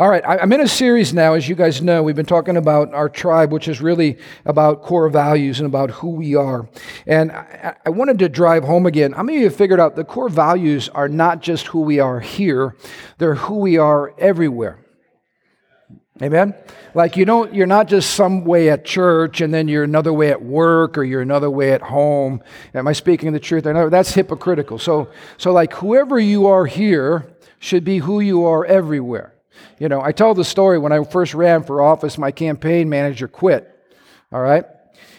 All right, I'm in a series now, as you guys know. We've been talking about our tribe, which is really about core values and about who we are. And I wanted to drive home again. How many of you figured out the core values are not just who we are here, they're who we are everywhere? Amen? Like you don't you're not just some way at church and then you're another way at work or you're another way at home. Am I speaking the truth? That's hypocritical. So so like whoever you are here should be who you are everywhere. You know, I told the story when I first ran for office, my campaign manager quit. All right?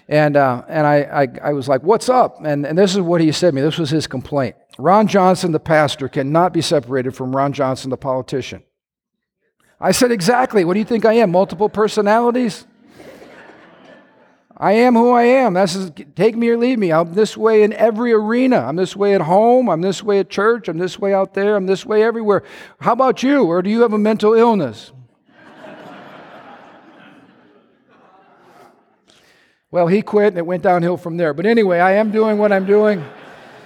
And, uh, and I, I, I, was like, What's up? And, and this is what he said to me. This was his complaint. Ron Johnson, the pastor, cannot be separated from Ron Johnson, the politician. I said, Exactly. What do you think I am? Multiple personalities? I am who I am. That's take me or leave me. I'm this way in every arena. I'm this way at home. I'm this way at church. I'm this way out there. I'm this way everywhere. How about you? Or do you have a mental illness? well, he quit and it went downhill from there. But anyway, I am doing what I'm doing.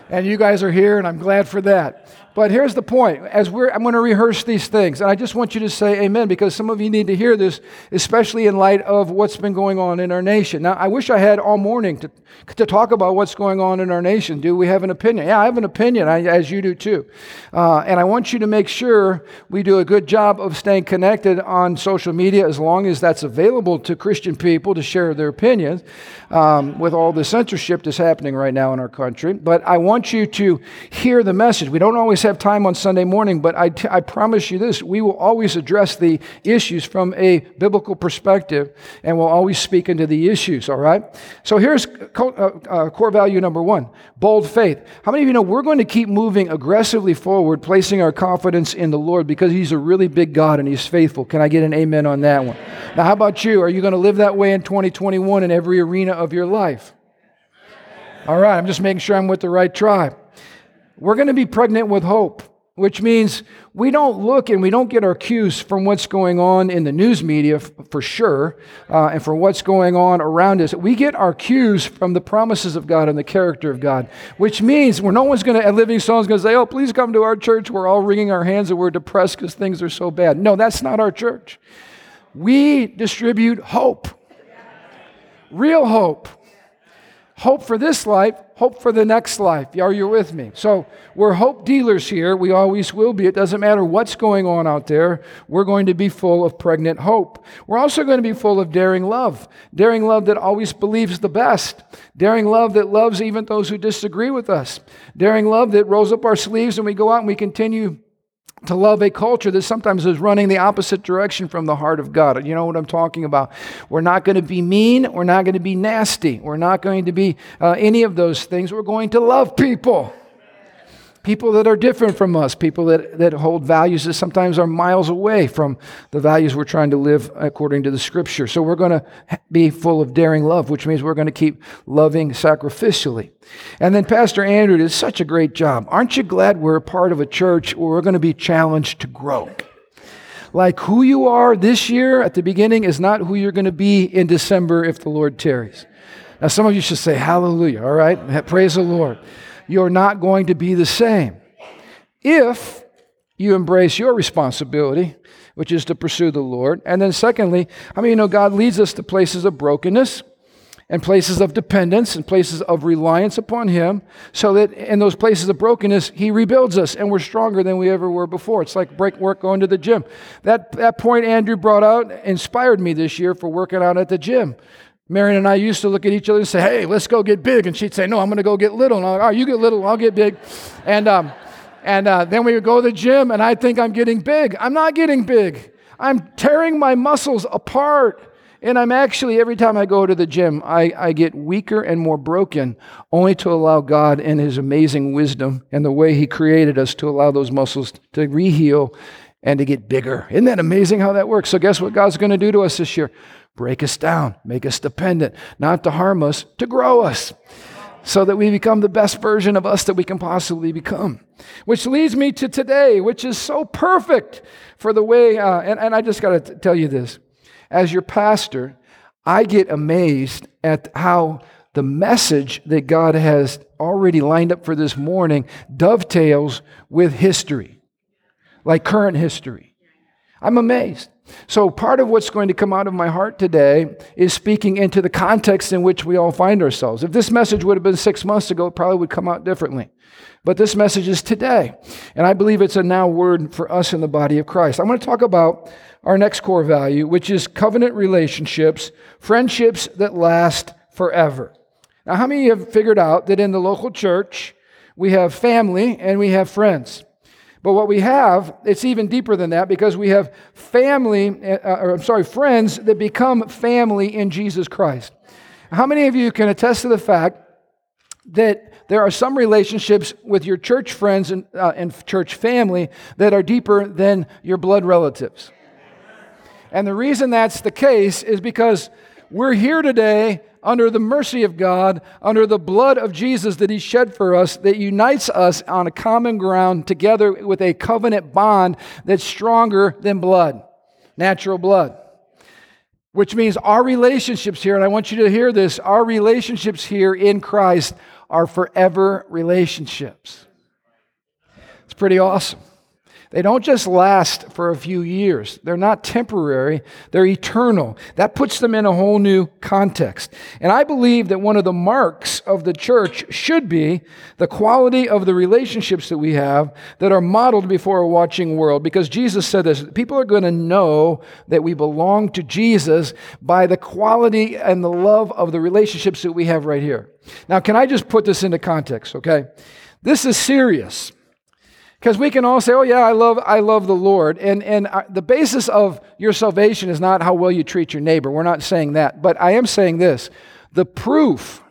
And you guys are here, and I'm glad for that. But here's the point. As we're, I'm going to rehearse these things, and I just want you to say amen because some of you need to hear this, especially in light of what's been going on in our nation. Now, I wish I had all morning to, to talk about what's going on in our nation. Do we have an opinion? Yeah, I have an opinion, as you do too. Uh, and I want you to make sure we do a good job of staying connected on social media as long as that's available to Christian people to share their opinions um, with all the censorship that's happening right now in our country. But I want you to hear the message. We don't always have time on Sunday morning, but I, t- I promise you this we will always address the issues from a biblical perspective and we'll always speak into the issues, all right? So here's co- uh, uh, core value number one bold faith. How many of you know we're going to keep moving aggressively forward, placing our confidence in the Lord because He's a really big God and He's faithful? Can I get an amen on that one? Now, how about you? Are you going to live that way in 2021 in every arena of your life? All right, I'm just making sure I'm with the right tribe. We're going to be pregnant with hope, which means we don't look and we don't get our cues from what's going on in the news media for sure, uh, and from what's going on around us. We get our cues from the promises of God and the character of God, which means where no one's going to, at Living Stones going to say, oh, please come to our church. We're all wringing our hands and we're depressed because things are so bad. No, that's not our church. We distribute hope, real hope hope for this life, hope for the next life. Are you with me? So we're hope dealers here. We always will be. It doesn't matter what's going on out there. We're going to be full of pregnant hope. We're also going to be full of daring love. Daring love that always believes the best. Daring love that loves even those who disagree with us. Daring love that rolls up our sleeves and we go out and we continue to love a culture that sometimes is running the opposite direction from the heart of God. You know what I'm talking about? We're not going to be mean. We're not going to be nasty. We're not going to be uh, any of those things. We're going to love people people that are different from us, people that, that hold values that sometimes are miles away from the values we're trying to live according to the scripture. So we're going to be full of daring love, which means we're going to keep loving sacrificially. And then Pastor Andrew did such a great job. Aren't you glad we're a part of a church where we're going to be challenged to grow? Like who you are this year at the beginning is not who you're going to be in December if the Lord tarries. Now, some of you should say hallelujah, all right? Praise the Lord you're not going to be the same. If you embrace your responsibility, which is to pursue the Lord. And then, secondly, I mean, you know, God leads us to places of brokenness and places of dependence and places of reliance upon Him, so that in those places of brokenness, He rebuilds us and we're stronger than we ever were before. It's like break work going to the gym. That, that point Andrew brought out inspired me this year for working out at the gym. Marion and I used to look at each other and say, hey, let's go get big. And she'd say, no, I'm going to go get little. And I'm like, oh, you get little, I'll get big. And, um, and uh, then we would go to the gym, and I think I'm getting big. I'm not getting big. I'm tearing my muscles apart. And I'm actually, every time I go to the gym, I, I get weaker and more broken, only to allow God and His amazing wisdom and the way He created us to allow those muscles to reheal and to get bigger. Isn't that amazing how that works? So, guess what God's going to do to us this year? Break us down, make us dependent, not to harm us, to grow us, so that we become the best version of us that we can possibly become. Which leads me to today, which is so perfect for the way, uh, and, and I just got to tell you this. As your pastor, I get amazed at how the message that God has already lined up for this morning dovetails with history, like current history. I'm amazed. So, part of what's going to come out of my heart today is speaking into the context in which we all find ourselves. If this message would have been six months ago, it probably would come out differently. But this message is today. And I believe it's a now word for us in the body of Christ. I'm going to talk about our next core value, which is covenant relationships, friendships that last forever. Now, how many have figured out that in the local church, we have family and we have friends? But what we have, it's even deeper than that because we have family, uh, or I'm sorry, friends that become family in Jesus Christ. How many of you can attest to the fact that there are some relationships with your church friends and, uh, and church family that are deeper than your blood relatives? And the reason that's the case is because we're here today under the mercy of God, under the blood of Jesus that He shed for us, that unites us on a common ground together with a covenant bond that's stronger than blood, natural blood. Which means our relationships here, and I want you to hear this our relationships here in Christ are forever relationships. It's pretty awesome. They don't just last for a few years. They're not temporary, they're eternal. That puts them in a whole new context. And I believe that one of the marks of the church should be the quality of the relationships that we have that are modeled before a watching world. Because Jesus said this people are going to know that we belong to Jesus by the quality and the love of the relationships that we have right here. Now, can I just put this into context, okay? This is serious. Because we can all say, oh, yeah, I love, I love the Lord. And, and the basis of your salvation is not how well you treat your neighbor. We're not saying that. But I am saying this the proof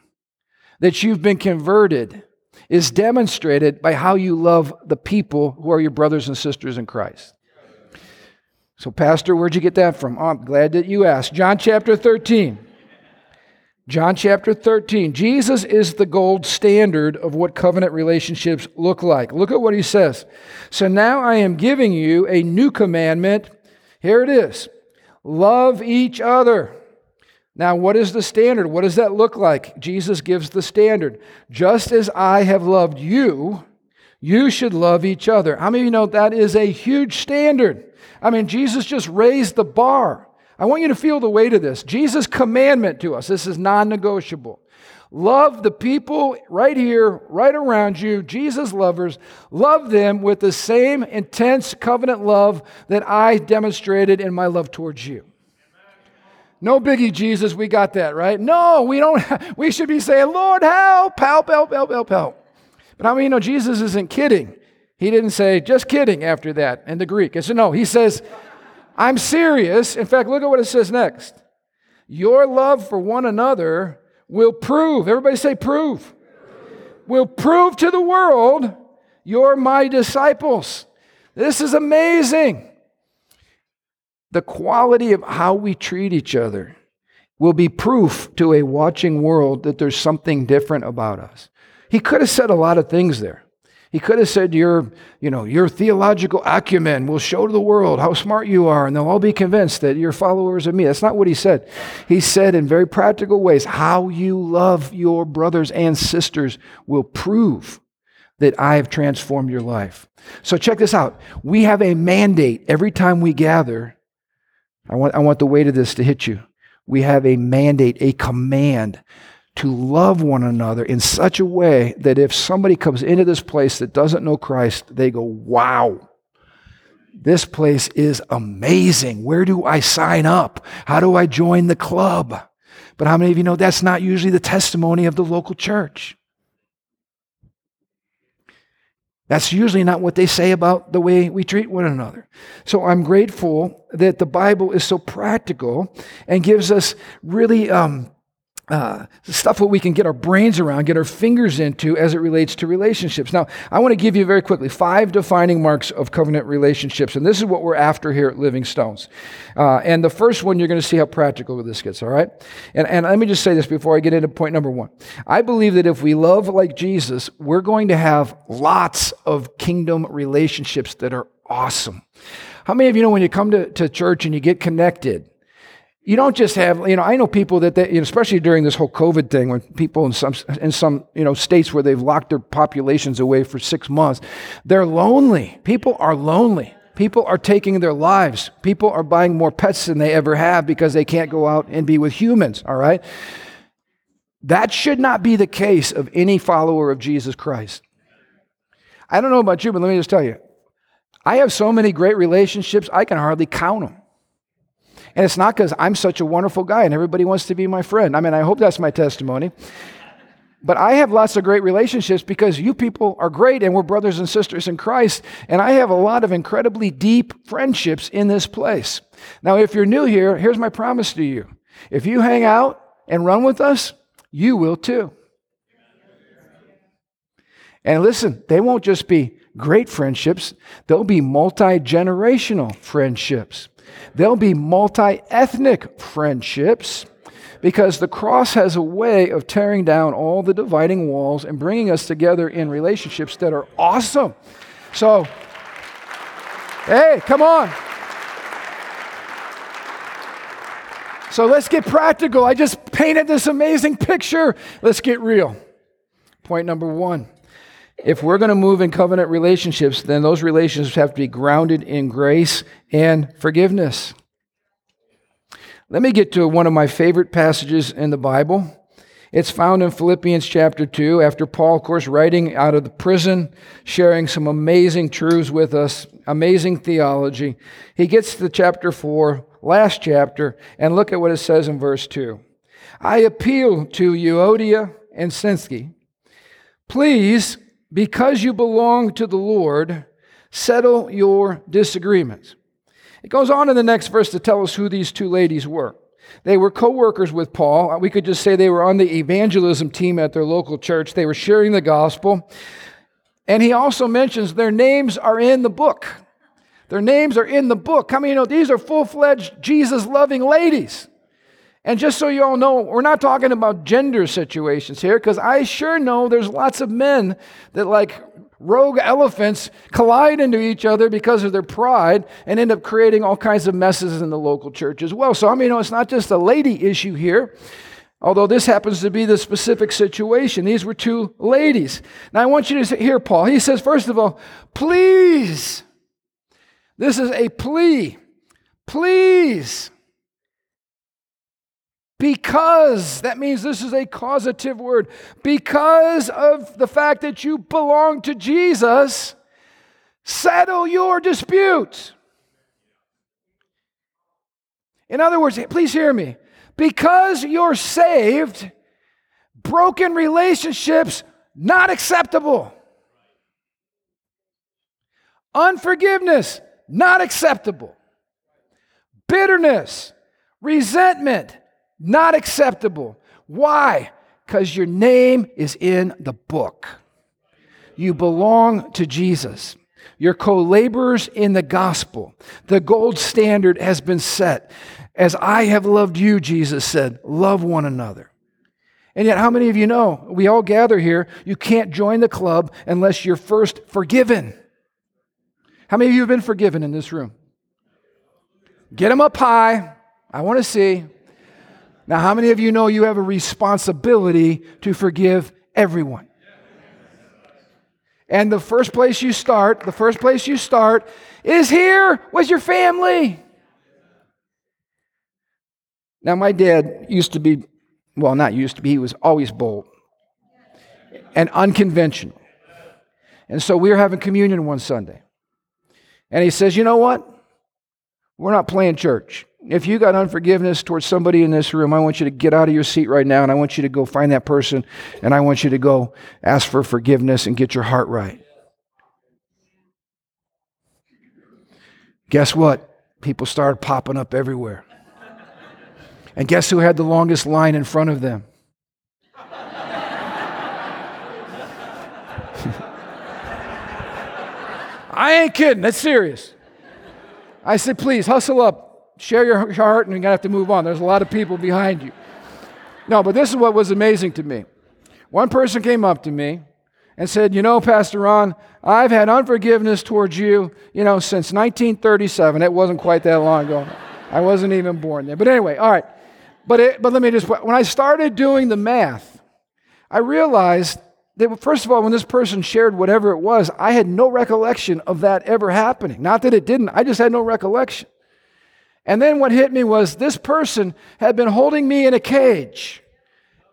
that you've been converted is demonstrated by how you love the people who are your brothers and sisters in Christ. So, Pastor, where'd you get that from? Oh, I'm glad that you asked. John chapter 13. John chapter 13. Jesus is the gold standard of what covenant relationships look like. Look at what he says. So now I am giving you a new commandment. Here it is love each other. Now, what is the standard? What does that look like? Jesus gives the standard. Just as I have loved you, you should love each other. How many of you know that is a huge standard? I mean, Jesus just raised the bar. I want you to feel the weight of this. Jesus' commandment to us, this is non negotiable. Love the people right here, right around you, Jesus lovers. Love them with the same intense covenant love that I demonstrated in my love towards you. No biggie, Jesus, we got that, right? No, we don't. We should be saying, Lord, help, help, help, help, help, help. But I mean, you know, Jesus isn't kidding. He didn't say, just kidding after that in the Greek. It's no, he says, I'm serious. In fact, look at what it says next. Your love for one another will prove, everybody say prove, will prove to the world you're my disciples. This is amazing. The quality of how we treat each other will be proof to a watching world that there's something different about us. He could have said a lot of things there. He could have said, Your, you know, your theological acumen will show to the world how smart you are, and they'll all be convinced that you're followers of me. That's not what he said. He said in very practical ways, how you love your brothers and sisters will prove that I have transformed your life. So check this out. We have a mandate every time we gather. I want, I want the weight of this to hit you. We have a mandate, a command to love one another in such a way that if somebody comes into this place that doesn't know Christ, they go, wow, this place is amazing. Where do I sign up? How do I join the club? But how many of you know that's not usually the testimony of the local church? That's usually not what they say about the way we treat one another. So I'm grateful that the Bible is so practical and gives us really um, uh, stuff that we can get our brains around, get our fingers into as it relates to relationships. Now, I want to give you very quickly five defining marks of covenant relationships, and this is what we're after here at Living Stones. Uh, and the first one, you're going to see how practical this gets, all right? And, and let me just say this before I get into point number one. I believe that if we love like Jesus, we're going to have lots of kingdom relationships that are awesome. How many of you know when you come to, to church and you get connected, you don't just have, you know, I know people that, they, especially during this whole COVID thing, when people in some, in some, you know, states where they've locked their populations away for six months, they're lonely. People are lonely. People are taking their lives. People are buying more pets than they ever have because they can't go out and be with humans, all right? That should not be the case of any follower of Jesus Christ. I don't know about you, but let me just tell you I have so many great relationships, I can hardly count them. And it's not because I'm such a wonderful guy and everybody wants to be my friend. I mean, I hope that's my testimony. But I have lots of great relationships because you people are great and we're brothers and sisters in Christ. And I have a lot of incredibly deep friendships in this place. Now, if you're new here, here's my promise to you. If you hang out and run with us, you will too. And listen, they won't just be great friendships, they'll be multi generational friendships. They'll be multi ethnic friendships because the cross has a way of tearing down all the dividing walls and bringing us together in relationships that are awesome. So, hey, come on. So let's get practical. I just painted this amazing picture. Let's get real. Point number one if we're going to move in covenant relationships, then those relationships have to be grounded in grace and forgiveness. Let me get to one of my favorite passages in the Bible. It's found in Philippians chapter 2, after Paul, of course, writing out of the prison, sharing some amazing truths with us, amazing theology. He gets to chapter 4, last chapter, and look at what it says in verse 2. I appeal to Euodia and Syntyche. Please because you belong to the Lord, settle your disagreements. It goes on in the next verse to tell us who these two ladies were. They were co workers with Paul. We could just say they were on the evangelism team at their local church. They were sharing the gospel. And he also mentions their names are in the book. Their names are in the book. How many you know these are full fledged Jesus loving ladies? And just so you all know, we're not talking about gender situations here, because I sure know there's lots of men that, like rogue elephants, collide into each other because of their pride and end up creating all kinds of messes in the local church as well. So, I mean, you know, it's not just a lady issue here. Although this happens to be the specific situation, these were two ladies. Now, I want you to hear Paul. He says, first of all, please. This is a plea. Please because, that means this is a causative word, because of the fact that you belong to Jesus, settle your dispute. In other words, please hear me. Because you're saved, broken relationships not acceptable. Unforgiveness not acceptable. Bitterness, resentment not acceptable. Why? Because your name is in the book. You belong to Jesus. You're co laborers in the gospel. The gold standard has been set. As I have loved you, Jesus said, love one another. And yet, how many of you know we all gather here? You can't join the club unless you're first forgiven. How many of you have been forgiven in this room? Get them up high. I want to see. Now, how many of you know you have a responsibility to forgive everyone? And the first place you start, the first place you start is here with your family. Now, my dad used to be, well, not used to be, he was always bold and unconventional. And so we were having communion one Sunday. And he says, You know what? We're not playing church. If you got unforgiveness towards somebody in this room, I want you to get out of your seat right now and I want you to go find that person and I want you to go ask for forgiveness and get your heart right. Guess what? People started popping up everywhere. And guess who had the longest line in front of them? I ain't kidding, that's serious. I said, please hustle up share your heart and you're going to have to move on. There's a lot of people behind you. No, but this is what was amazing to me. One person came up to me and said, You know, Pastor Ron, I've had unforgiveness towards you, you know, since 1937. It wasn't quite that long ago. I wasn't even born then. But anyway, all right. But, it, but let me just, when I started doing the math, I realized that, first of all, when this person shared whatever it was, I had no recollection of that ever happening. Not that it didn't, I just had no recollection. And then what hit me was this person had been holding me in a cage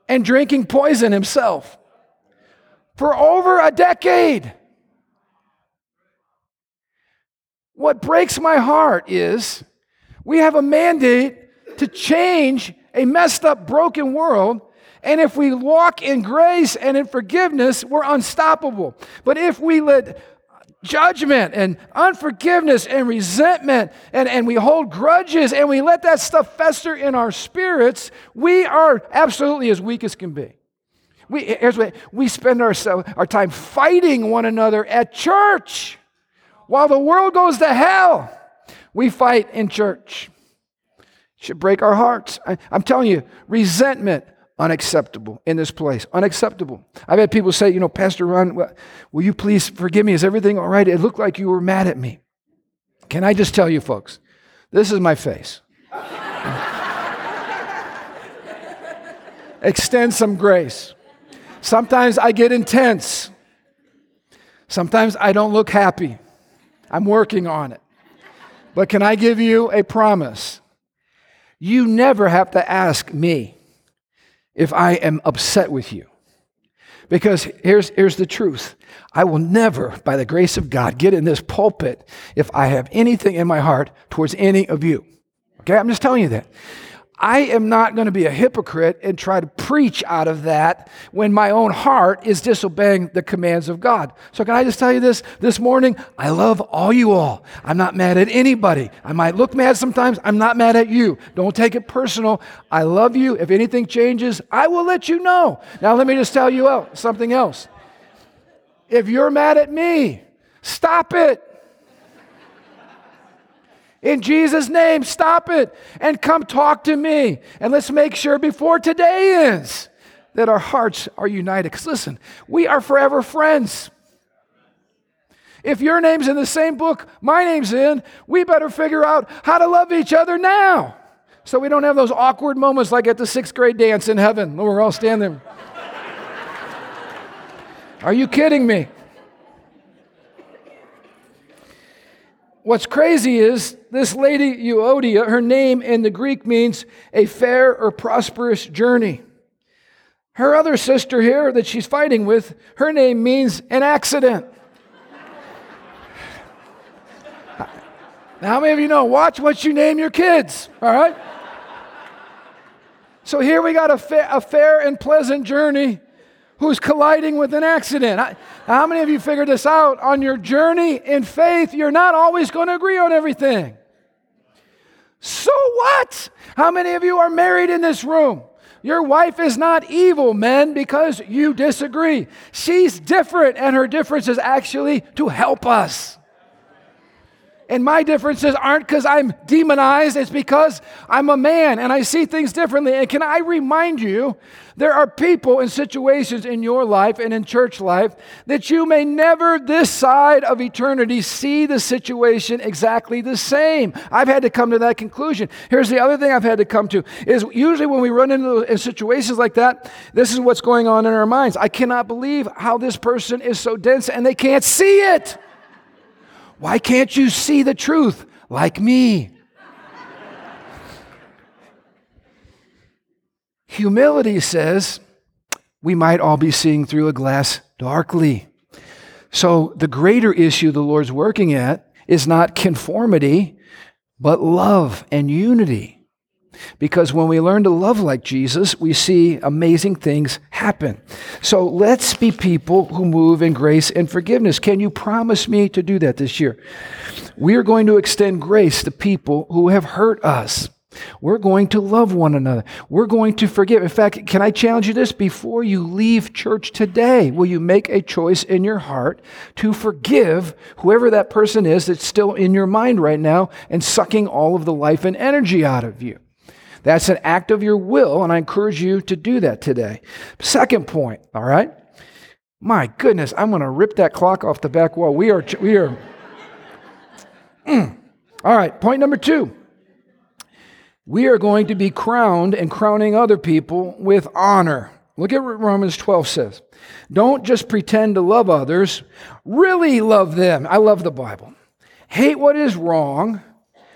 and drinking poison himself for over a decade. What breaks my heart is we have a mandate to change a messed up, broken world. And if we walk in grace and in forgiveness, we're unstoppable. But if we let judgment and unforgiveness and resentment and, and we hold grudges and we let that stuff fester in our spirits, we are absolutely as weak as can be. We, here's what, we spend our, our time fighting one another at church while the world goes to hell. We fight in church. It should break our hearts. I, I'm telling you, resentment, unacceptable in this place. Unacceptable. I've had people say, you know, Pastor Ron, will you please forgive me? Is everything all right? It looked like you were mad at me. Can I just tell you, folks, this is my face. Extend some grace. Sometimes I get intense. Sometimes I don't look happy. I'm working on it. But can I give you a promise? You never have to ask me if I am upset with you. Because here's, here's the truth I will never, by the grace of God, get in this pulpit if I have anything in my heart towards any of you. Okay, I'm just telling you that. I am not going to be a hypocrite and try to preach out of that when my own heart is disobeying the commands of God. So, can I just tell you this this morning? I love all you all. I'm not mad at anybody. I might look mad sometimes. I'm not mad at you. Don't take it personal. I love you. If anything changes, I will let you know. Now, let me just tell you something else. If you're mad at me, stop it. In Jesus' name, stop it and come talk to me. And let's make sure before today ends that our hearts are united. Because listen, we are forever friends. If your name's in the same book my name's in, we better figure out how to love each other now. So we don't have those awkward moments like at the sixth grade dance in heaven when we're all standing. are you kidding me? What's crazy is this lady Euodia, her name in the Greek means a fair or prosperous journey. Her other sister here that she's fighting with, her name means an accident. now, how many of you know? Watch what you name your kids, all right? So here we got a, fa- a fair and pleasant journey who's colliding with an accident. How many of you figured this out? On your journey in faith, you're not always going to agree on everything. So what? How many of you are married in this room? Your wife is not evil, men, because you disagree. She's different, and her difference is actually to help us. And my differences aren't because I'm demonized, it's because I'm a man and I see things differently. And can I remind you, there are people and situations in your life and in church life that you may never, this side of eternity, see the situation exactly the same. I've had to come to that conclusion. Here's the other thing I've had to come to is usually when we run into situations like that, this is what's going on in our minds. I cannot believe how this person is so dense and they can't see it. Why can't you see the truth like me? Humility says we might all be seeing through a glass darkly. So, the greater issue the Lord's working at is not conformity, but love and unity. Because when we learn to love like Jesus, we see amazing things happen. So let's be people who move in grace and forgiveness. Can you promise me to do that this year? We are going to extend grace to people who have hurt us. We're going to love one another. We're going to forgive. In fact, can I challenge you this? Before you leave church today, will you make a choice in your heart to forgive whoever that person is that's still in your mind right now and sucking all of the life and energy out of you? That's an act of your will, and I encourage you to do that today. Second point, all right? My goodness, I'm going to rip that clock off the back wall. We are, we are. Mm. All right, point number two. We are going to be crowned and crowning other people with honor. Look at what Romans 12 says. Don't just pretend to love others, really love them. I love the Bible. Hate what is wrong,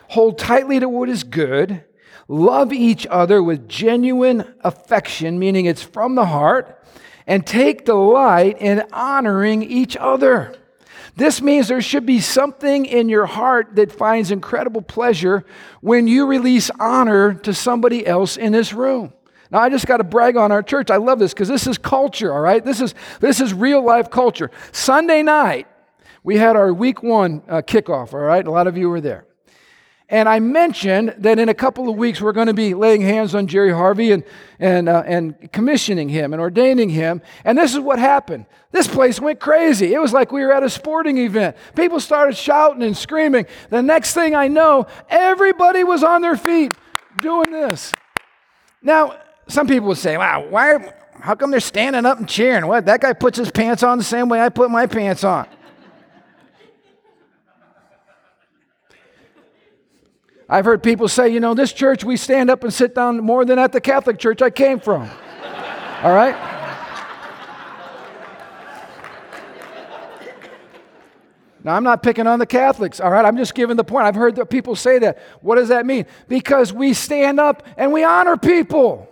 hold tightly to what is good, love each other with genuine affection, meaning it's from the heart, and take delight in honoring each other. This means there should be something in your heart that finds incredible pleasure when you release honor to somebody else in this room. Now I just got to brag on our church. I love this because this is culture, all right? This is this is real life culture. Sunday night, we had our week one uh, kickoff, all right? A lot of you were there. And I mentioned that in a couple of weeks we're going to be laying hands on Jerry Harvey and, and, uh, and commissioning him and ordaining him. And this is what happened. This place went crazy. It was like we were at a sporting event. People started shouting and screaming. The next thing I know, everybody was on their feet doing this. Now, some people would say, wow, why, how come they're standing up and cheering? What? That guy puts his pants on the same way I put my pants on. I've heard people say, you know, this church, we stand up and sit down more than at the Catholic church I came from. All right? Now, I'm not picking on the Catholics, all right? I'm just giving the point. I've heard that people say that. What does that mean? Because we stand up and we honor people.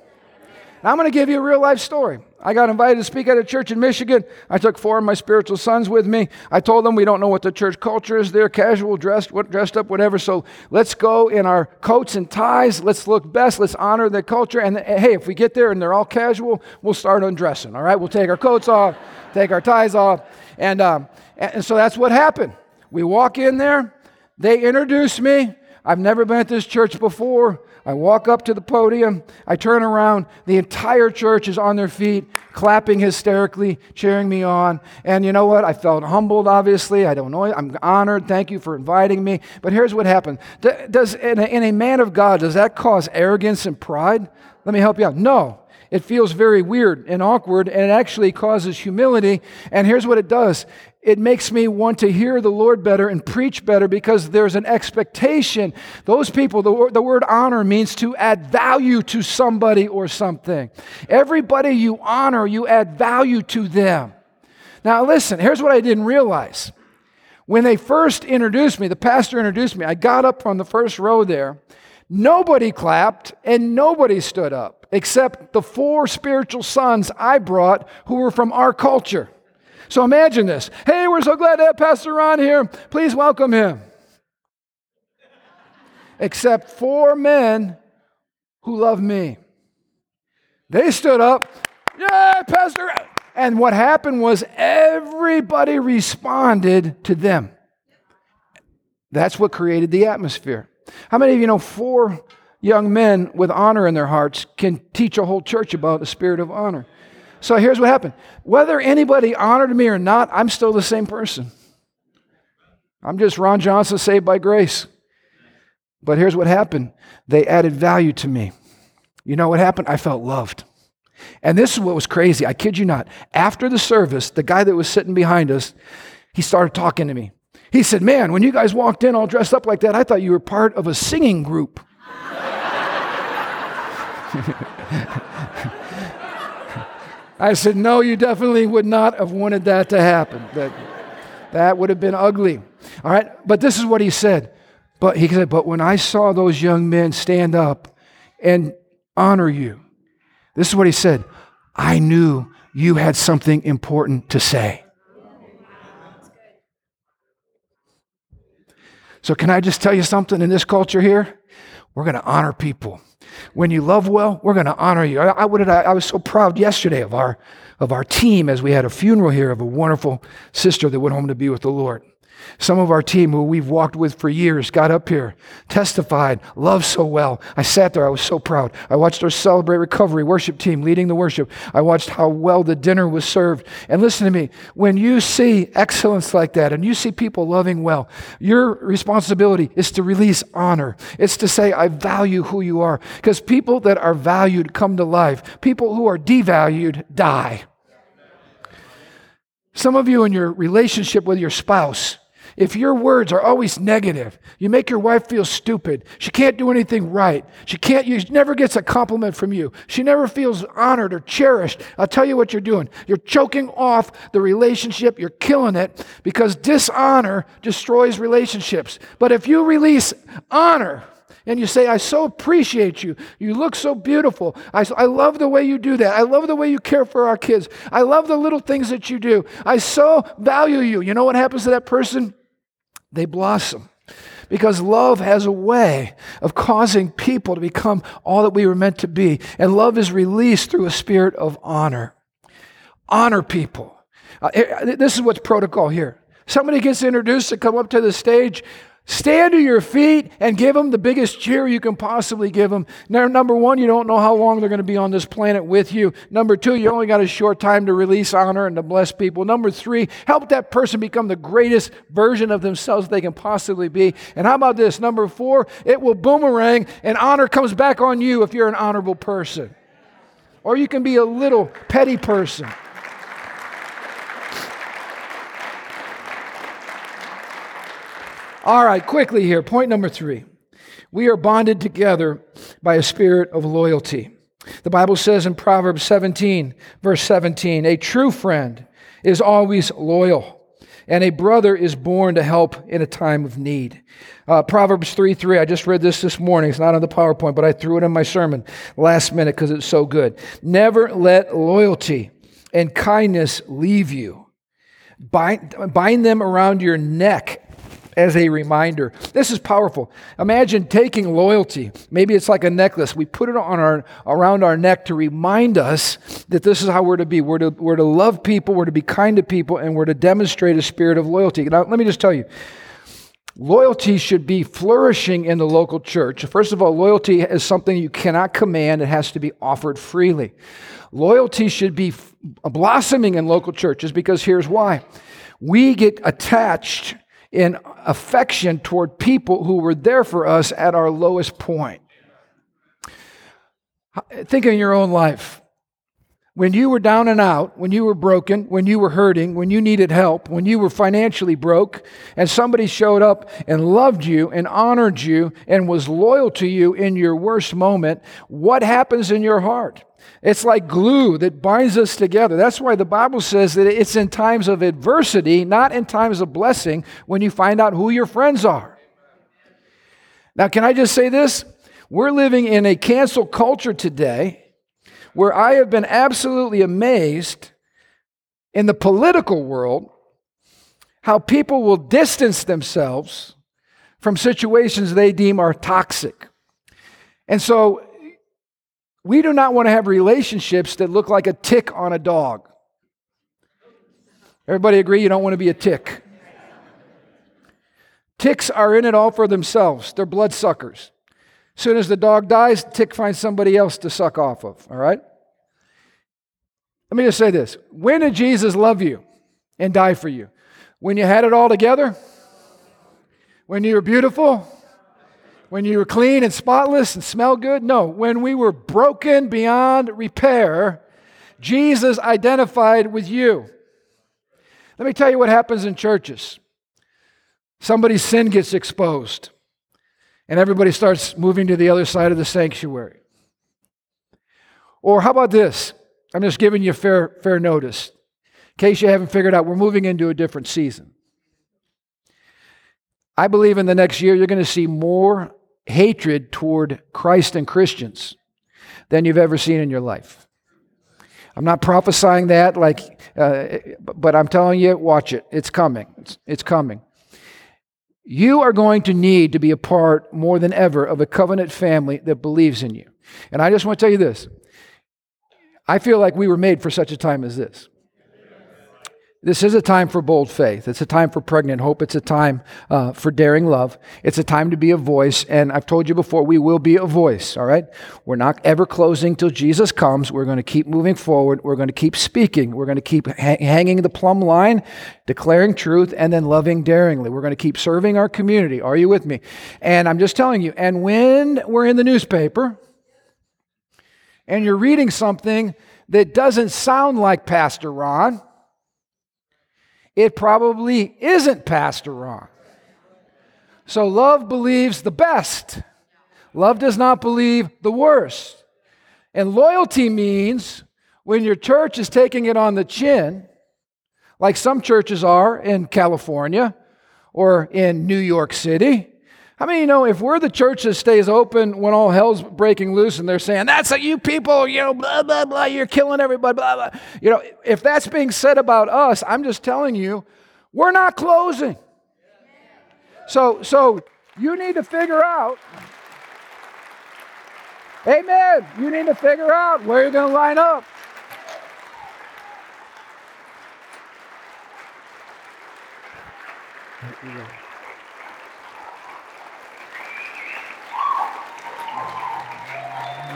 Now, I'm going to give you a real life story. I got invited to speak at a church in Michigan. I took four of my spiritual sons with me. I told them we don't know what the church culture is there, casual, dressed, dressed up, whatever. So let's go in our coats and ties. Let's look best. Let's honor the culture. And hey, if we get there and they're all casual, we'll start undressing. All right, we'll take our coats off, take our ties off, and um, and so that's what happened. We walk in there. They introduce me. I've never been at this church before. I walk up to the podium, I turn around, the entire church is on their feet, clapping hysterically, cheering me on. And you know what? I felt humbled, obviously. I don't know. I'm honored. Thank you for inviting me. But here's what happened. Does, in a, in a man of God, does that cause arrogance and pride? Let me help you out. No. It feels very weird and awkward, and it actually causes humility. And here's what it does it makes me want to hear the Lord better and preach better because there's an expectation. Those people, the, word, the word honor means to add value to somebody or something. Everybody you honor, you add value to them. Now, listen, here's what I didn't realize. When they first introduced me, the pastor introduced me, I got up from the first row there. Nobody clapped and nobody stood up except the four spiritual sons I brought who were from our culture. So imagine this. Hey, we're so glad to have Pastor Ron here. Please welcome him. Except four men who love me. They stood up. Yeah, Pastor. And what happened was everybody responded to them. That's what created the atmosphere. How many of you know four young men with honor in their hearts can teach a whole church about the spirit of honor? So here's what happened. Whether anybody honored me or not, I'm still the same person. I'm just Ron Johnson saved by grace. But here's what happened they added value to me. You know what happened? I felt loved. And this is what was crazy. I kid you not. After the service, the guy that was sitting behind us, he started talking to me. He said, Man, when you guys walked in all dressed up like that, I thought you were part of a singing group. I said, No, you definitely would not have wanted that to happen. That, that would have been ugly. All right, but this is what he said. But he said, But when I saw those young men stand up and honor you, this is what he said I knew you had something important to say. So, can I just tell you something in this culture here? We're going to honor people. When you love well, we're going to honor you. I, I, I was so proud yesterday of our, of our team as we had a funeral here of a wonderful sister that went home to be with the Lord. Some of our team who we've walked with for years got up here, testified, loved so well. I sat there, I was so proud. I watched our Celebrate Recovery worship team leading the worship. I watched how well the dinner was served. And listen to me, when you see excellence like that and you see people loving well, your responsibility is to release honor. It's to say, I value who you are. Because people that are valued come to life, people who are devalued die. Some of you in your relationship with your spouse, if your words are always negative, you make your wife feel stupid. She can't do anything right. She can't, she never gets a compliment from you. She never feels honored or cherished. I'll tell you what you're doing. You're choking off the relationship. You're killing it because dishonor destroys relationships. But if you release honor, and you say, I so appreciate you. You look so beautiful. I, I love the way you do that. I love the way you care for our kids. I love the little things that you do. I so value you. You know what happens to that person? They blossom. Because love has a way of causing people to become all that we were meant to be. And love is released through a spirit of honor. Honor people. Uh, eh, this is what's protocol here. Somebody gets introduced to come up to the stage. Stand to your feet and give them the biggest cheer you can possibly give them. Now, number one, you don't know how long they're going to be on this planet with you. Number two, you only got a short time to release honor and to bless people. Number three, help that person become the greatest version of themselves they can possibly be. And how about this? Number four, it will boomerang and honor comes back on you if you're an honorable person. Or you can be a little petty person. All right, quickly here. Point number three. We are bonded together by a spirit of loyalty. The Bible says in Proverbs 17, verse 17, a true friend is always loyal, and a brother is born to help in a time of need. Uh, Proverbs 3 3, I just read this this morning. It's not on the PowerPoint, but I threw it in my sermon last minute because it's so good. Never let loyalty and kindness leave you. Bind, bind them around your neck as a reminder. This is powerful. Imagine taking loyalty. Maybe it's like a necklace. We put it on our, around our neck to remind us that this is how we're to be. We're to, we're to love people, we're to be kind to people, and we're to demonstrate a spirit of loyalty. Now, let me just tell you. Loyalty should be flourishing in the local church. First of all, loyalty is something you cannot command, it has to be offered freely. Loyalty should be blossoming in local churches because here's why. We get attached in affection toward people who were there for us at our lowest point. Think of your own life. When you were down and out, when you were broken, when you were hurting, when you needed help, when you were financially broke, and somebody showed up and loved you and honored you and was loyal to you in your worst moment, what happens in your heart? It's like glue that binds us together. That's why the Bible says that it's in times of adversity, not in times of blessing, when you find out who your friends are. Now, can I just say this? We're living in a cancel culture today where I have been absolutely amazed in the political world how people will distance themselves from situations they deem are toxic. And so we do not want to have relationships that look like a tick on a dog. Everybody agree you don't want to be a tick? Ticks are in it all for themselves. They're bloodsuckers. As soon as the dog dies, tick finds somebody else to suck off of, all right? Let me just say this. When did Jesus love you and die for you? When you had it all together? When you were beautiful? When you were clean and spotless and smell good? No, when we were broken beyond repair, Jesus identified with you. Let me tell you what happens in churches. Somebody's sin gets exposed, and everybody starts moving to the other side of the sanctuary. Or how about this? I'm just giving you fair, fair notice. In case you haven't figured out, we're moving into a different season. I believe in the next year you're going to see more hatred toward Christ and Christians than you've ever seen in your life. I'm not prophesying that, like, uh, but I'm telling you, watch it. It's coming. It's, it's coming. You are going to need to be a part more than ever of a covenant family that believes in you. And I just want to tell you this I feel like we were made for such a time as this. This is a time for bold faith. It's a time for pregnant hope. It's a time uh, for daring love. It's a time to be a voice. And I've told you before, we will be a voice, all right? We're not ever closing till Jesus comes. We're going to keep moving forward. We're going to keep speaking. We're going to keep ha- hanging the plumb line, declaring truth, and then loving daringly. We're going to keep serving our community. Are you with me? And I'm just telling you, and when we're in the newspaper and you're reading something that doesn't sound like Pastor Ron, it probably isn't Pastor Ron. So love believes the best. Love does not believe the worst. And loyalty means when your church is taking it on the chin, like some churches are in California or in New York City. I mean, you know, if we're the church that stays open when all hell's breaking loose and they're saying, that's a, you people, you know, blah, blah, blah, you're killing everybody, blah, blah. You know, if that's being said about us, I'm just telling you, we're not closing. So, so you need to figure out, amen, you need to figure out where you're going to line up.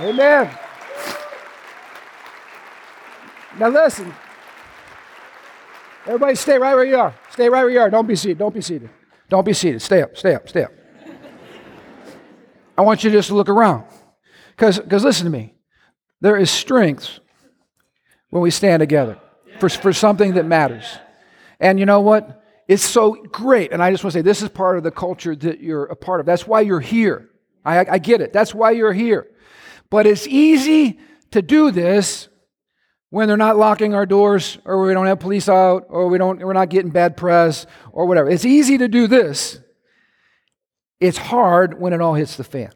Amen. Now listen. Everybody stay right where you are. Stay right where you are. Don't be seated. Don't be seated. Don't be seated. Stay up. Stay up. Stay up. I want you just to look around. Because listen to me. There is strength when we stand together for, for something that matters. And you know what? It's so great. And I just want to say this is part of the culture that you're a part of. That's why you're here. I, I get it. That's why you're here. But it's easy to do this when they're not locking our doors or we don't have police out or we don't, we're not getting bad press or whatever. It's easy to do this. It's hard when it all hits the fan.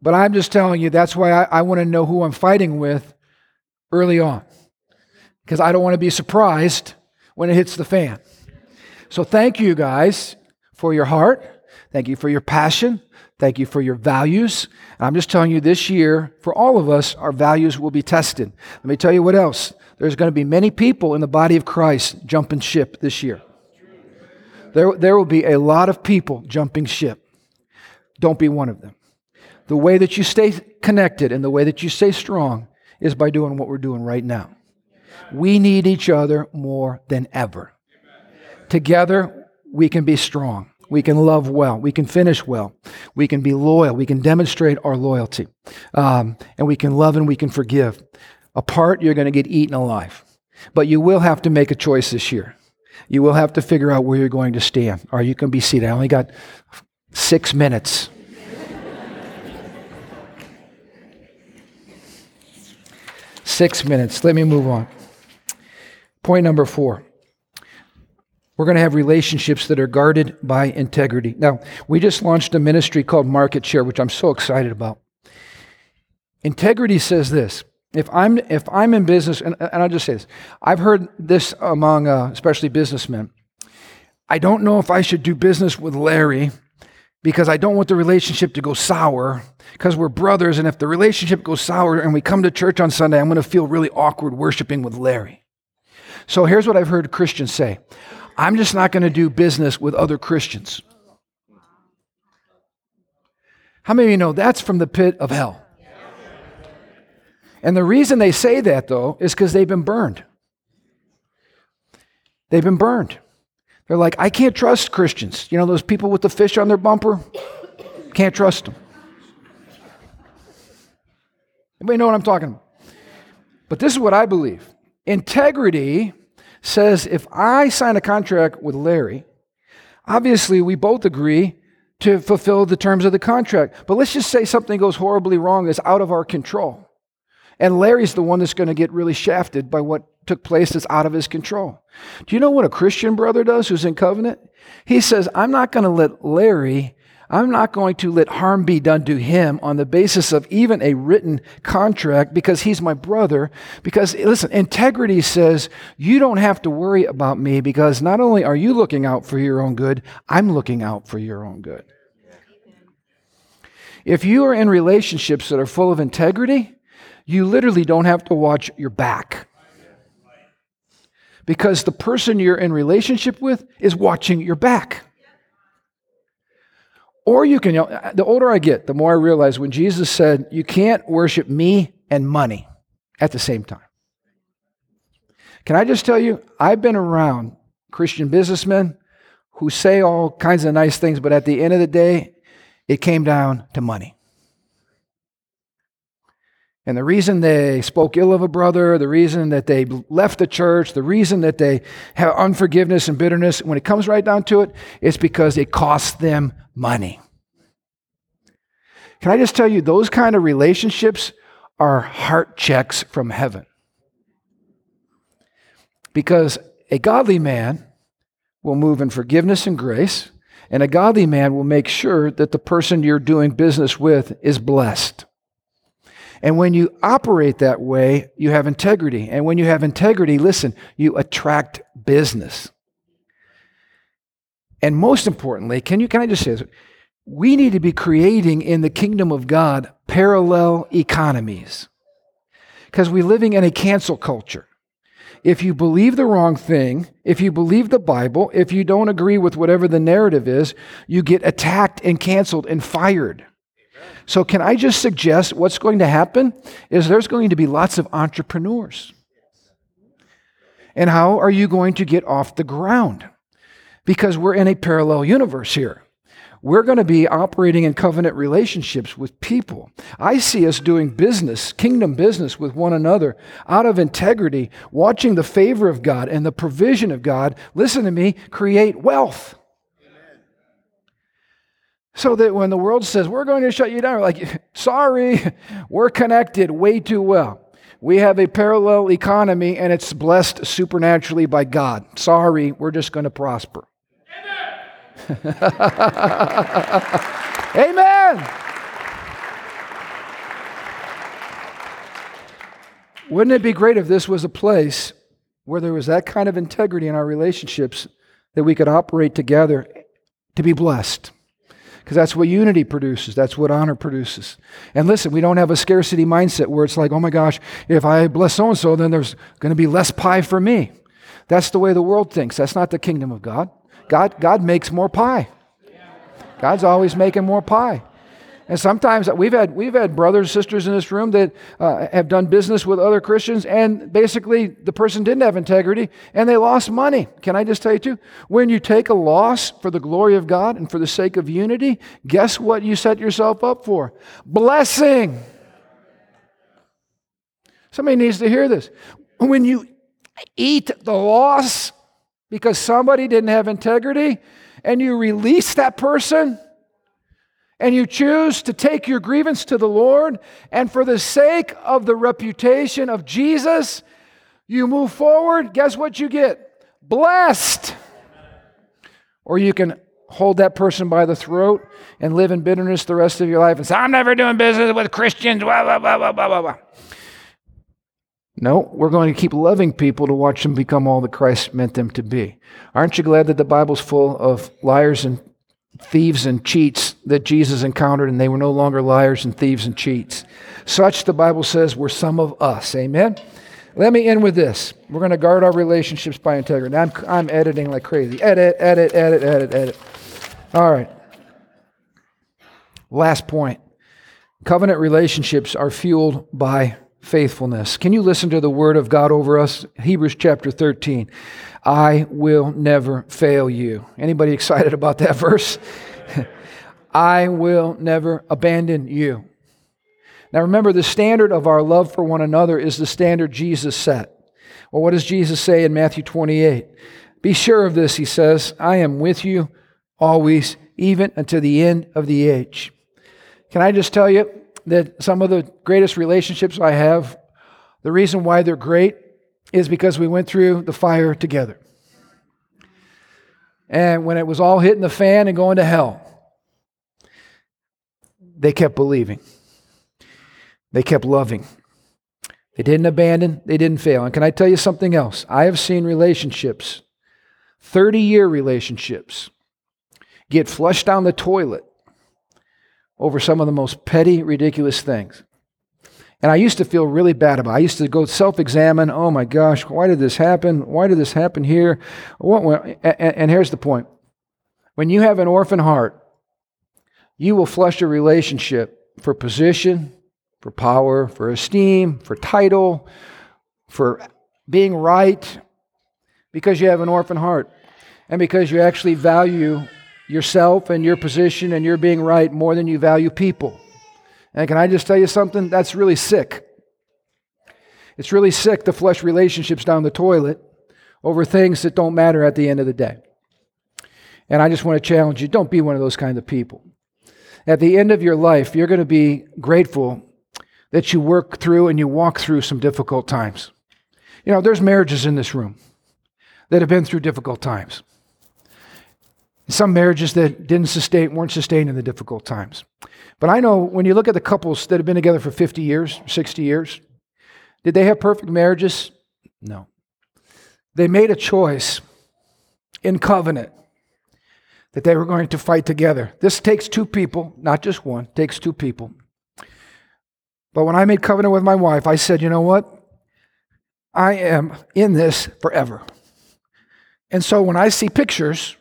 But I'm just telling you, that's why I, I want to know who I'm fighting with early on. Because I don't want to be surprised when it hits the fan. So thank you guys for your heart. Thank you for your passion. Thank you for your values. And I'm just telling you this year, for all of us, our values will be tested. Let me tell you what else. There's going to be many people in the body of Christ jumping ship this year. There, there will be a lot of people jumping ship. Don't be one of them. The way that you stay connected and the way that you stay strong is by doing what we're doing right now. We need each other more than ever. Together, we can be strong. We can love well. We can finish well. We can be loyal. We can demonstrate our loyalty. Um, and we can love and we can forgive. Apart, you're going to get eaten alive. But you will have to make a choice this year. You will have to figure out where you're going to stand, or you can be seated. I only got six minutes. six minutes. Let me move on. Point number four. We're going to have relationships that are guarded by integrity. Now, we just launched a ministry called Market Share, which I'm so excited about. Integrity says this if I'm, if I'm in business, and, and I'll just say this, I've heard this among uh, especially businessmen. I don't know if I should do business with Larry because I don't want the relationship to go sour because we're brothers. And if the relationship goes sour and we come to church on Sunday, I'm going to feel really awkward worshiping with Larry. So here's what I've heard Christians say I'm just not going to do business with other Christians. How many of you know that's from the pit of hell? And the reason they say that, though, is because they've been burned. They've been burned. They're like, I can't trust Christians. You know, those people with the fish on their bumper? Can't trust them. Anybody know what I'm talking about? But this is what I believe integrity says if I sign a contract with Larry, obviously we both agree to fulfill the terms of the contract. But let's just say something goes horribly wrong that's out of our control. And Larry's the one that's going to get really shafted by what took place that's out of his control. Do you know what a Christian brother does who's in covenant? He says, I'm not going to let Larry I'm not going to let harm be done to him on the basis of even a written contract because he's my brother. Because, listen, integrity says you don't have to worry about me because not only are you looking out for your own good, I'm looking out for your own good. If you are in relationships that are full of integrity, you literally don't have to watch your back. Because the person you're in relationship with is watching your back. Or you can, you know, the older I get, the more I realize when Jesus said, You can't worship me and money at the same time. Can I just tell you, I've been around Christian businessmen who say all kinds of nice things, but at the end of the day, it came down to money. And the reason they spoke ill of a brother, the reason that they left the church, the reason that they have unforgiveness and bitterness, when it comes right down to it, it's because it costs them money. Can I just tell you, those kind of relationships are heart checks from heaven. Because a godly man will move in forgiveness and grace, and a godly man will make sure that the person you're doing business with is blessed. And when you operate that way, you have integrity. And when you have integrity, listen, you attract business. And most importantly, can you can I just say this? We need to be creating in the kingdom of God parallel economies. Because we're living in a cancel culture. If you believe the wrong thing, if you believe the Bible, if you don't agree with whatever the narrative is, you get attacked and canceled and fired. So, can I just suggest what's going to happen is there's going to be lots of entrepreneurs. And how are you going to get off the ground? Because we're in a parallel universe here. We're going to be operating in covenant relationships with people. I see us doing business, kingdom business with one another out of integrity, watching the favor of God and the provision of God, listen to me, create wealth. So that when the world says, we're going to shut you down, we're like, sorry, we're connected way too well. We have a parallel economy and it's blessed supernaturally by God. Sorry, we're just going to prosper. Amen. Wouldn't it be great if this was a place where there was that kind of integrity in our relationships that we could operate together to be blessed? because that's what unity produces. That's what honor produces. And listen, we don't have a scarcity mindset where it's like, oh my gosh, if I bless so and so, then there's going to be less pie for me. That's the way the world thinks. That's not the kingdom of God. God, God makes more pie. God's always making more pie. And sometimes we've had, we've had brothers, sisters in this room that uh, have done business with other Christians, and basically the person didn't have integrity and they lost money. Can I just tell you, too? When you take a loss for the glory of God and for the sake of unity, guess what you set yourself up for? Blessing. Somebody needs to hear this. When you eat the loss because somebody didn't have integrity and you release that person, and you choose to take your grievance to the Lord, and for the sake of the reputation of Jesus, you move forward, guess what you get? Blessed. Or you can hold that person by the throat and live in bitterness the rest of your life and say, I'm never doing business with Christians, blah, blah, blah, blah, blah, blah. No, we're going to keep loving people to watch them become all that Christ meant them to be. Aren't you glad that the Bible's full of liars and thieves and cheats that Jesus encountered, and they were no longer liars and thieves and cheats. Such, the Bible says, were some of us. Amen? Let me end with this. We're going to guard our relationships by integrity. I'm, I'm editing like crazy. Edit, edit, edit, edit, edit. All right. Last point covenant relationships are fueled by faithfulness. Can you listen to the word of God over us? Hebrews chapter 13. I will never fail you. Anybody excited about that verse? I will never abandon you. Now remember, the standard of our love for one another is the standard Jesus set. Well, what does Jesus say in Matthew 28? Be sure of this, he says, I am with you always, even until the end of the age. Can I just tell you that some of the greatest relationships I have, the reason why they're great is because we went through the fire together. And when it was all hitting the fan and going to hell, they kept believing. They kept loving. They didn't abandon, they didn't fail. And can I tell you something else? I have seen relationships, 30 year relationships, get flushed down the toilet over some of the most petty, ridiculous things. And I used to feel really bad about it. I used to go self examine. Oh my gosh, why did this happen? Why did this happen here? What? And here's the point when you have an orphan heart, you will flush a relationship for position, for power, for esteem, for title, for being right, because you have an orphan heart and because you actually value yourself and your position and your being right more than you value people. And can I just tell you something? That's really sick. It's really sick to flush relationships down the toilet over things that don't matter at the end of the day. And I just want to challenge you don't be one of those kind of people. At the end of your life, you're going to be grateful that you work through and you walk through some difficult times. You know, there's marriages in this room that have been through difficult times. Some marriages that didn't sustain, weren't sustained in the difficult times. But I know when you look at the couples that have been together for 50 years, 60 years, did they have perfect marriages? No. They made a choice in covenant that they were going to fight together. This takes two people, not just one, takes two people. But when I made covenant with my wife, I said, you know what? I am in this forever. And so when I see pictures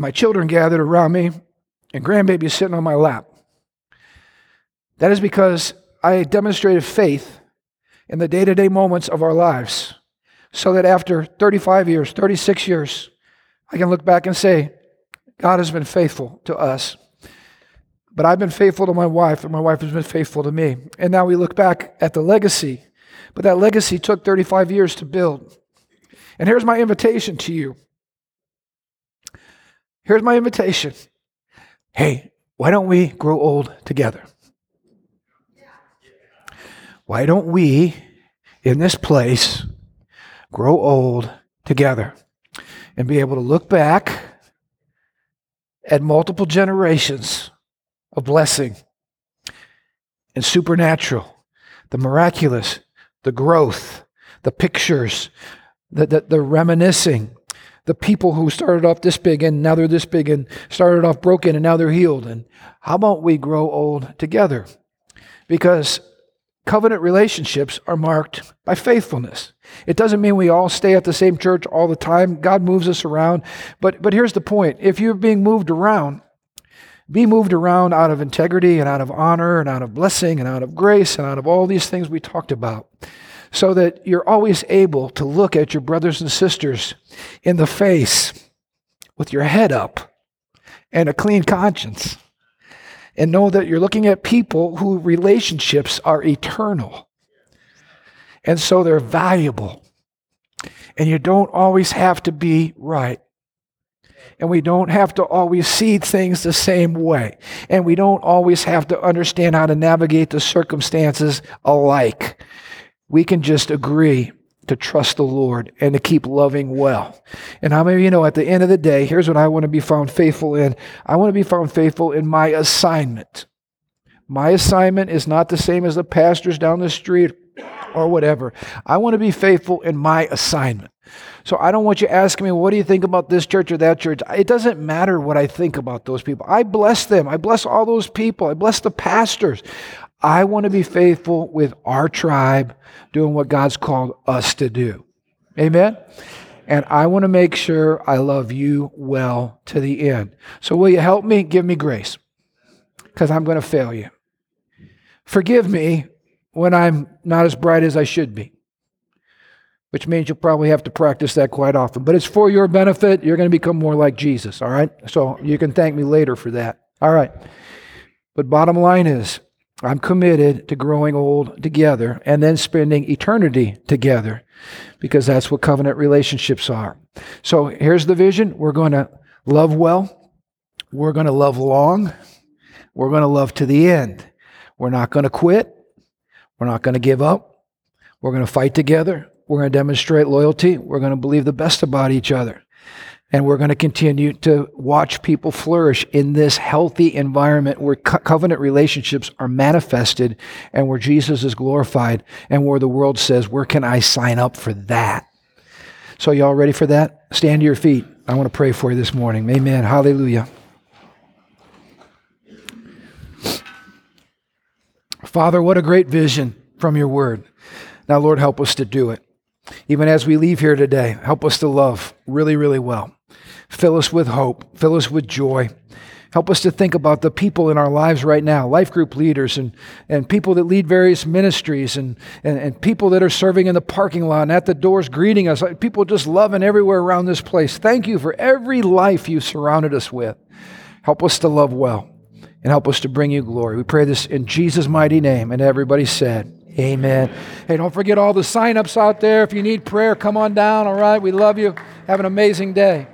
my children gathered around me and grandbabies sitting on my lap, that is because I demonstrated faith in the day to day moments of our lives so that after 35 years, 36 years, I can look back and say, God has been faithful to us. But I've been faithful to my wife, and my wife has been faithful to me. And now we look back at the legacy. But that legacy took 35 years to build. And here's my invitation to you. Here's my invitation. Hey, why don't we grow old together? Why don't we, in this place, grow old together and be able to look back at multiple generations of blessing and supernatural, the miraculous, the growth, the pictures, the, the, the reminiscing, the people who started off this big and now they're this big and started off broken and now they're healed. And how about we grow old together? Because covenant relationships are marked by faithfulness. It doesn't mean we all stay at the same church all the time. God moves us around. But, but here's the point if you're being moved around, be moved around out of integrity and out of honor and out of blessing and out of grace and out of all these things we talked about so that you're always able to look at your brothers and sisters in the face with your head up and a clean conscience and know that you're looking at people who relationships are eternal. And so they're valuable. And you don't always have to be right. And we don't have to always see things the same way. And we don't always have to understand how to navigate the circumstances alike we can just agree to trust the Lord and to keep loving well. And how many of you know at the end of the day, here's what I want to be found faithful in I want to be found faithful in my assignment. My assignment is not the same as the pastor's down the street or whatever. I want to be faithful in my assignment. So I don't want you asking me, what do you think about this church or that church? It doesn't matter what I think about those people. I bless them. I bless all those people. I bless the pastors. I want to be faithful with our tribe doing what God's called us to do. Amen? And I want to make sure I love you well to the end. So, will you help me? Give me grace because I'm going to fail you. Forgive me when I'm not as bright as I should be, which means you'll probably have to practice that quite often. But it's for your benefit. You're going to become more like Jesus, all right? So, you can thank me later for that. All right. But bottom line is, I'm committed to growing old together and then spending eternity together because that's what covenant relationships are. So here's the vision. We're going to love well, we're going to love long, we're going to love to the end. We're not going to quit, we're not going to give up, we're going to fight together, we're going to demonstrate loyalty, we're going to believe the best about each other. And we're going to continue to watch people flourish in this healthy environment where co- covenant relationships are manifested and where Jesus is glorified and where the world says, Where can I sign up for that? So, y'all ready for that? Stand to your feet. I want to pray for you this morning. Amen. Hallelujah. Father, what a great vision from your word. Now, Lord, help us to do it. Even as we leave here today, help us to love really, really well. Fill us with hope. Fill us with joy. Help us to think about the people in our lives right now, life group leaders and, and people that lead various ministries and, and, and people that are serving in the parking lot and at the doors greeting us, people just loving everywhere around this place. Thank you for every life you've surrounded us with. Help us to love well and help us to bring you glory. We pray this in Jesus' mighty name. And everybody said, Amen. Hey, don't forget all the sign ups out there. If you need prayer, come on down. All right. We love you. Have an amazing day.